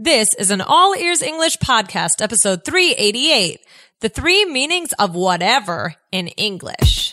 This is an All Ears English podcast, episode 388. The three meanings of whatever in English.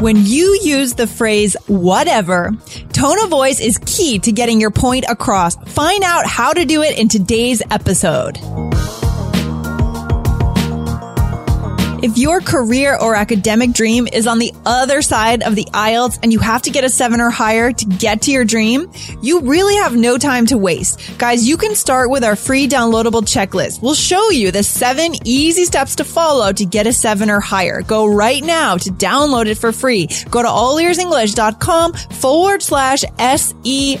When you use the phrase whatever, tone of voice is key to getting your point across. Find out how to do it in today's episode. If your career or academic dream is on the other side of the IELTS and you have to get a seven or higher to get to your dream, you really have no time to waste. Guys, you can start with our free downloadable checklist. We'll show you the seven easy steps to follow to get a seven or higher. Go right now to download it for free. Go to allearsenglish.com forward slash S-E-V-E-N.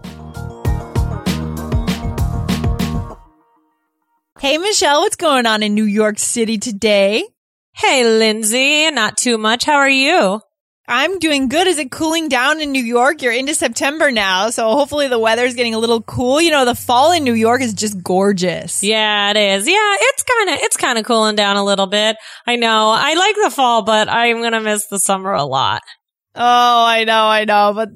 Hey, Michelle, what's going on in New York City today? Hey, Lindsay. Not too much. How are you? I'm doing good. Is it cooling down in New York? You're into September now, so hopefully the weather's getting a little cool. You know, the fall in New York is just gorgeous. Yeah, it is. Yeah, it's kind of it's kind of cooling down a little bit. I know. I like the fall, but I'm going to miss the summer a lot. Oh, I know, I know, but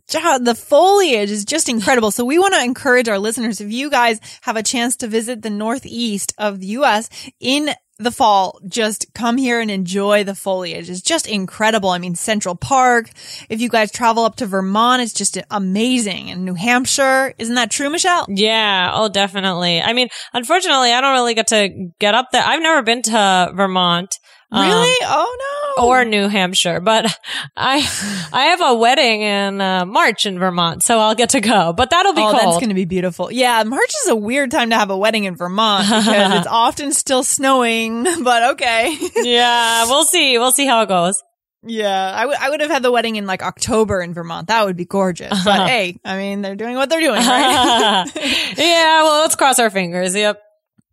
the foliage is just incredible. So we want to encourage our listeners, if you guys have a chance to visit the Northeast of the U.S. in the fall, just come here and enjoy the foliage. It's just incredible. I mean, Central Park. If you guys travel up to Vermont, it's just amazing. And New Hampshire. Isn't that true, Michelle? Yeah. Oh, definitely. I mean, unfortunately, I don't really get to get up there. I've never been to Vermont. Really? Um, oh no. Or New Hampshire, but I I have a wedding in uh, March in Vermont, so I'll get to go. But that'll be oh, cold. That's going to be beautiful. Yeah, March is a weird time to have a wedding in Vermont because it's often still snowing. But okay. yeah, we'll see. We'll see how it goes. Yeah, I would I would have had the wedding in like October in Vermont. That would be gorgeous. But hey, I mean, they're doing what they're doing, right? yeah, well, let's cross our fingers. Yep.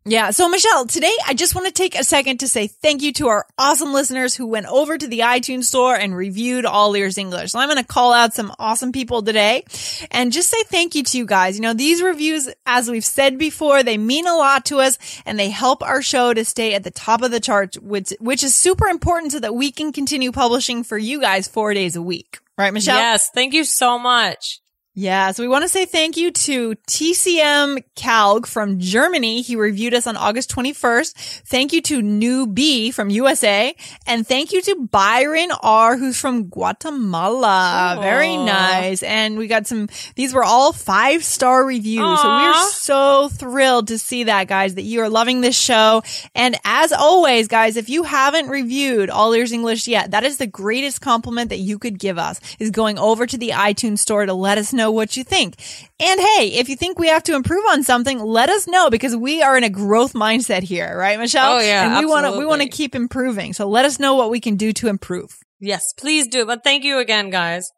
Yeah. So Michelle, today I just want to take a second to say thank you to our awesome listeners who went over to the iTunes store and reviewed All Ears English. So I'm going to call out some awesome people today and just say thank you to you guys. You know, these reviews, as we've said before, they mean a lot to us and they help our show to stay at the top of the charts, which, which is super important so that we can continue publishing for you guys four days a week. Right, Michelle? Yes. Thank you so much. Yeah, so we want to say thank you to TCM Calg from Germany. He reviewed us on August 21st. Thank you to New B from USA. And thank you to Byron R, who's from Guatemala. Aww. Very nice. And we got some, these were all five star reviews. Aww. So we're so thrilled to see that, guys, that you are loving this show. And as always, guys, if you haven't reviewed All Ears English yet, that is the greatest compliment that you could give us is going over to the iTunes store to let us know know what you think. And hey, if you think we have to improve on something, let us know because we are in a growth mindset here, right, Michelle? Oh yeah, and we want to we want to keep improving. So let us know what we can do to improve. Yes, please do. But thank you again, guys.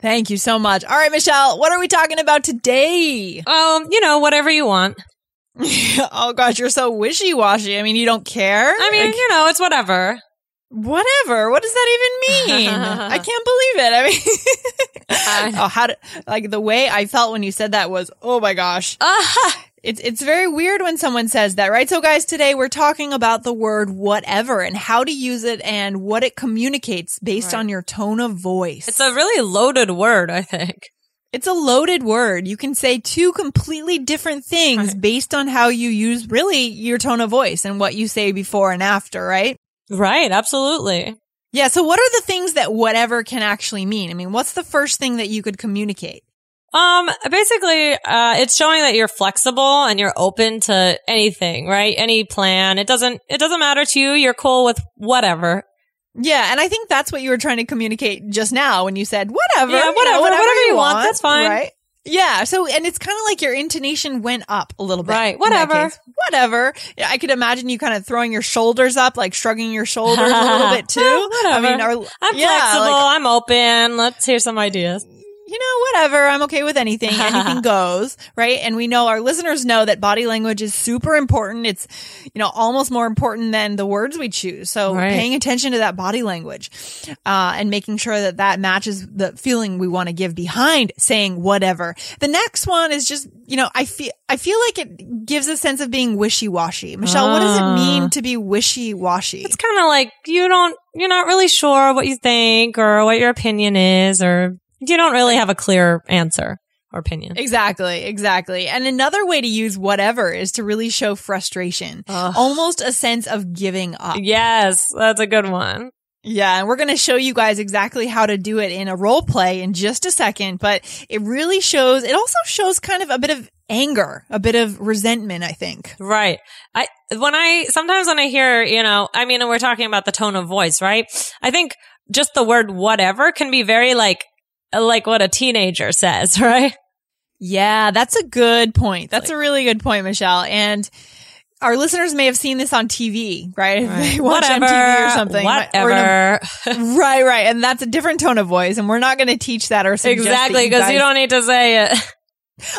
Thank you so much. All right, Michelle, what are we talking about today? Um, you know, whatever you want. oh gosh, you're so wishy-washy. I mean, you don't care? I mean, Like, you know, it's whatever. Whatever. What does that even mean? I can't believe it. I mean, oh, how did, like the way I felt when you said that was, oh my gosh. Ah, It's it's very weird when someone says that, right? So guys, today we're talking about the word whatever and how to use it and what it communicates based Right. on your tone of voice. it's a really loaded word, I think. It's a loaded word. You can say two completely different things Right. based on how you use really your tone of voice and what you say before and after, right? Right, absolutely. Yeah. So what are the things that whatever can actually mean? I mean, what's the first thing that you could communicate? Um, basically, uh, it's showing that you're flexible and you're open to anything, right? Any plan. It doesn't, it doesn't matter to you. You're cool with whatever. Yeah. And I think that's what you were trying to communicate just now when you said whatever. Yeah, you know, whatever, whatever you want, that's fine. Right. Yeah. So, and it's kind of like your intonation went up a little bit. Right, whatever. Whatever. I could imagine you kind of throwing your shoulders up, like shrugging your shoulders a little bit too. Whatever. I mean, our, I'm yeah, flexible. like, I'm open. Let's hear some ideas. You know, whatever. I'm okay with anything. Anything goes, right? And we know our listeners know that body language is super important. It's, you know, almost more important than the words we choose. So Right. paying attention to that body language, uh, and making sure that that matches the feeling we want to give behind saying whatever. The next one is just, you know, I feel, I feel like it gives a sense of being wishy-washy. Michelle, what does it Ah. mean to be wishy-washy? It's kind of like you don't, you're not really sure what you think or what your opinion is, or you don't really have a clear answer or opinion. Exactly, exactly. And another way to use whatever is to really show frustration, Ugh. almost a sense of giving up. Yes, that's a good one. Yeah, and we're going to show you guys exactly how to do it in a role play in just a second, but it really shows, it also shows kind of a bit of anger, a bit of resentment, I think. Right. I, when I, sometimes when I hear, you know, I mean, we're talking about the tone of voice, right? I think just the word whatever can be very like, like what a teenager says, right? Yeah, that's a good point. That's a really good point, Michelle. And our listeners may have seen this on TV, right? If they watch whatever. MTV or something. or in a- Whatever. right, right. And that's a different tone of voice. And we're not going to teach that or suggest exactly. Cause you don't need to say it.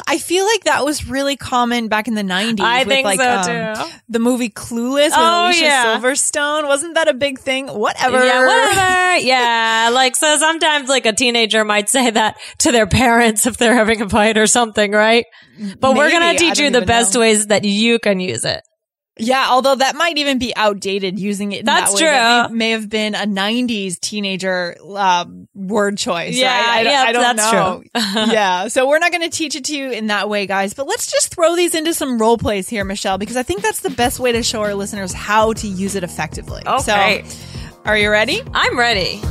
I feel like that was really common back in the 90s. I with think like, so um, too. The movie Clueless with Oh, Alicia yeah. Silverstone. Wasn't that a big thing? Whatever. Yeah, whatever. yeah. Like, so sometimes like a teenager might say that to their parents if they're having a fight or something, right? But we're going to teach you the best know. ways that you can use it. Yeah, although that might even be outdated using it in That's that way. That true. may, may have been a 90s teenager uh, word choice. Yeah, right? I, yeah, I don't that's know. true. yeah, so we're not going to teach it to you in that way, guys. But let's just throw these into some role plays here, Michelle, because I think that's the best way to show our listeners how to use it effectively. Okay. So, are you ready? I'm ready.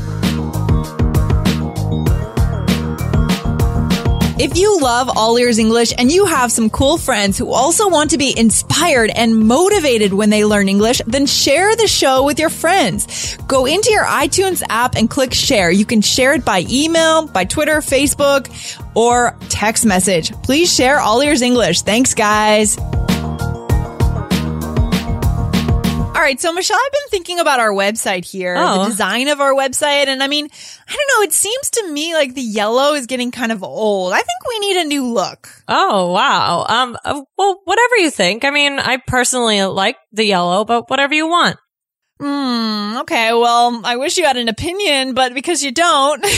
If you love All Ears English and you have some cool friends who also want to be inspired and motivated when they learn English, then share the show with your friends. Go into your iTunes app and click share. You can share it by email, by Twitter, Facebook, or text message. Please share All Ears English. Thanks, guys. Right, so Michelle, I've been thinking about our website here, Oh. the design of our website, and I mean, I don't know, it seems to me like the yellow is getting kind of old. I think we need a new look. Oh, wow. Um, uh, well, whatever you think. I mean, I personally like the yellow, but whatever you want. Hmm, okay, well, I wish you had an opinion, but because you don't, I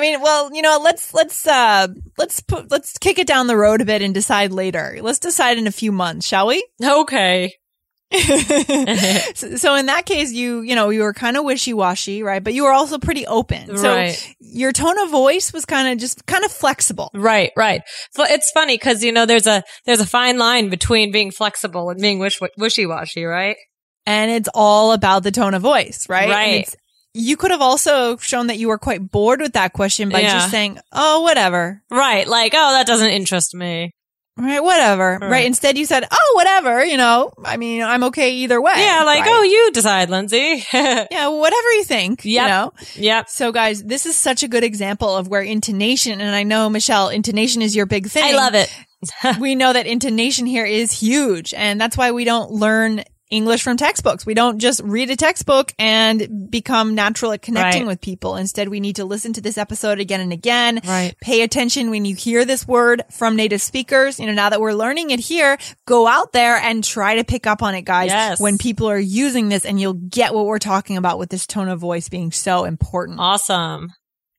mean, well, you know, let's, let's, uh, let's put, let's kick it down the road a bit and decide later. Let's decide in a few months, shall we? okay. so, in that case, you, you know, you were kind of wishy-washy, right? But you were also pretty open. So Right. your tone of voice was kind of just kind of flexible. Right, right. So it's funny because you know there's a there's a fine line between being flexible and being wish wishy washy, right? And it's all about the tone of voice, right? Right. you could have also shown that you were quite bored with that question by Yeah. just saying, "Oh, whatever." Right, like oh that doesn't interest me. Right, whatever. Right. Right. Instead, you said, "Oh, whatever." You know, I mean, I'm okay either way. Yeah, like right? oh you decide, Lindsay. yeah, whatever you think. You Yep. know. yep, So, guys, this is such a good example of where intonation, and I know Michelle, intonation is your big thing. I love it. we know that intonation here is huge, and that's why we don't learn English from textbooks. We don't just read a textbook and become natural at connecting Right. with people. Instead, we need to listen to this episode again and again. Right. Pay attention when you hear this word from native speakers. You know, now that we're learning it here, go out there and try to pick up on it, guys, Yes. when people are using this and you'll get what we're talking about with this tone of voice being so important. Awesome.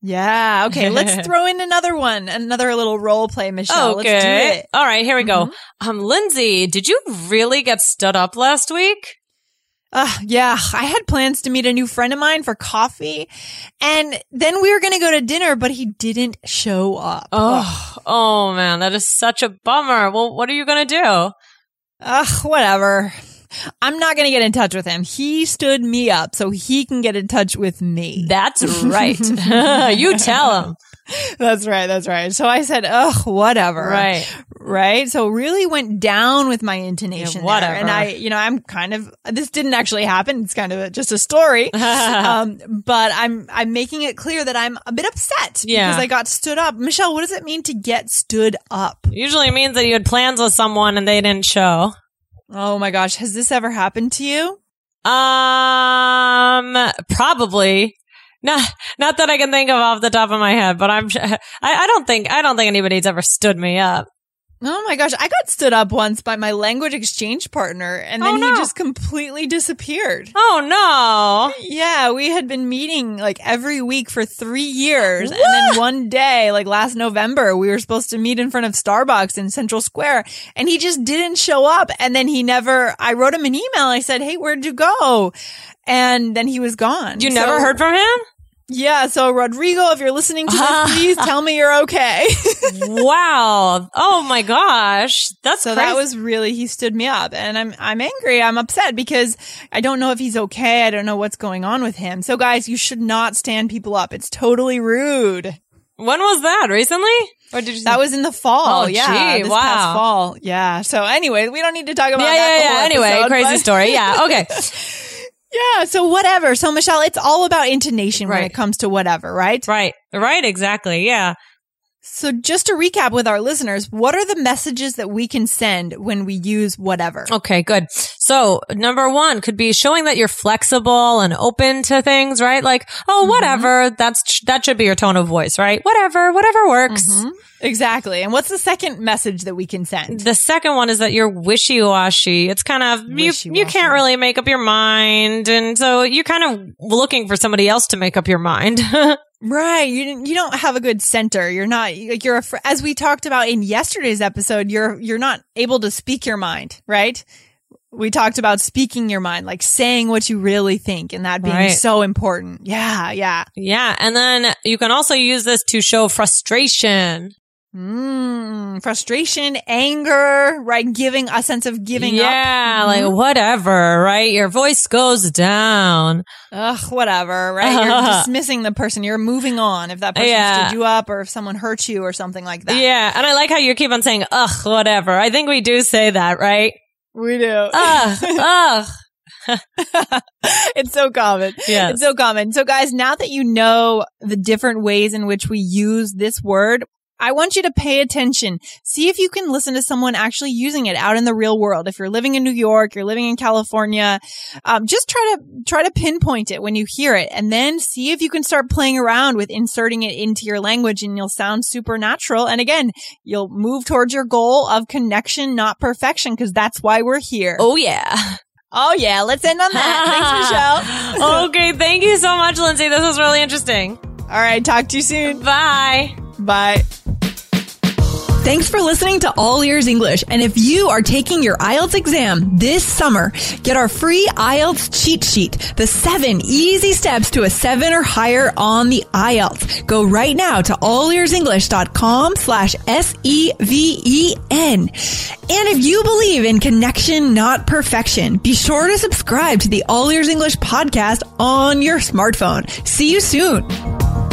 Yeah. Okay. Let's throw in another one, another little role play, Michelle. Let's do Okay. it. All right, here we go. Um, Lindsay, did you really get stood up last week? Uh, yeah, I had plans to meet a new friend of mine for coffee and then we were going to go to dinner, but he didn't show up. Oh, oh man, that is such a bummer. Well, what are you going to do? Ugh, whatever. I'm not going to get in touch with him. He stood me up so he can get in touch with me. That's right. you tell him. That's right. That's right. So I said, ugh, whatever. Right. Right. So really went down with my intonation. Yeah, whatever. there. And I, you know, I'm kind of, this didn't actually happen. It's kind of a, just a story. um, but I'm, I'm making it clear that I'm a bit upset Yeah. because I got stood up. Michelle, what does it mean to get stood up? Usually means that you had plans with someone and they didn't show. Oh my gosh. Has this ever happened to you? Um, probably. Not, not that I can think of off the top of my head, but I'm, I, I don't think, I don't think anybody's ever stood me up. Oh my gosh. I got stood up once by my language exchange partner and then Oh, he just completely disappeared. Oh no. Yeah, we had been meeting like every week for three years. And then one day, like last November, we were supposed to meet in front of Starbucks in Central Square and he just didn't show up. And then he never, I wrote him an email. I said, Hey, where'd you go? And then he was gone. You never heard from him? Yeah. So Rodrigo, if you're listening to this, please tell me you're okay. wow. Oh my gosh. That's So crazy. that was really he stood me up and I'm I'm angry. I'm upset because I don't know if he's okay. I don't know what's going on with him. So guys, you should not stand people up. It's totally rude. when was that? Recently? Or did you That was in the fall. Oh, yeah, gee, this wow. past fall. Yeah. So anyway, we don't need to talk about Yeah, that. yeah, yeah. Anyway, crazy story. Yeah. Okay. Yeah. So whatever. So Michelle, it's all about intonation when it comes to whatever, right? right. Right. Exactly. Yeah. So just to recap with our listeners, what are the messages that we can send when we use whatever? Okay, good. So number one could be showing that you're flexible and open to things, right? Like, oh, mm-hmm. whatever. That's, that should be your tone of voice, right? Whatever, whatever works. Mm-hmm. Exactly. And what's the second message that we can send? The second one is that you're wishy-washy. It's kind of, you, you can't really make up your mind. And so you're kind of looking for somebody else to make up your mind. Right. You you don't have a good center. You're not like you're a, fr- as we talked about in yesterday's episode, you're you're not able to speak your mind, right? We talked about speaking your mind, like saying what you really think and that being Right. so important. Yeah, yeah. yeah. And then you can also use this to show frustration. Mm, frustration, anger, right? Giving a sense of giving up. yeah, up. like whatever, right? Your voice goes down. Ugh, whatever, right? You're dismissing the person. You're moving on if that person Yeah. stood you up or if someone hurt you or something like that. Yeah, and I like how you keep on saying ugh, whatever. I think we do say that, right? We do. Ugh, ugh. it's so common. Yes. It's so common. So guys, now that you know the different ways in which we use this word, I want you to pay attention. See if you can listen to someone actually using it out in the real world. If you're living in New York, you're living in California, um, just try to try to pinpoint it when you hear it, and then see if you can start playing around with inserting it into your language, and you'll sound supernatural. And again, you'll move towards your goal of connection, not perfection, because that's why we're here. Oh yeah. Oh yeah, let's end on that. Thanks, Michelle. okay, thank you so much, Lindsay. This was really interesting. All right, talk to you soon. Bye. Bye. Thanks for listening to All Ears English. And if you are taking your IELTS exam this summer, get our free IELTS cheat sheet, the seven easy steps to a seven or higher on the IELTS. Go right now to allearsenglish.com slash S-E-V-E-N. And if you believe in connection, not perfection, be sure to subscribe to the All Ears English podcast on your smartphone. See you soon.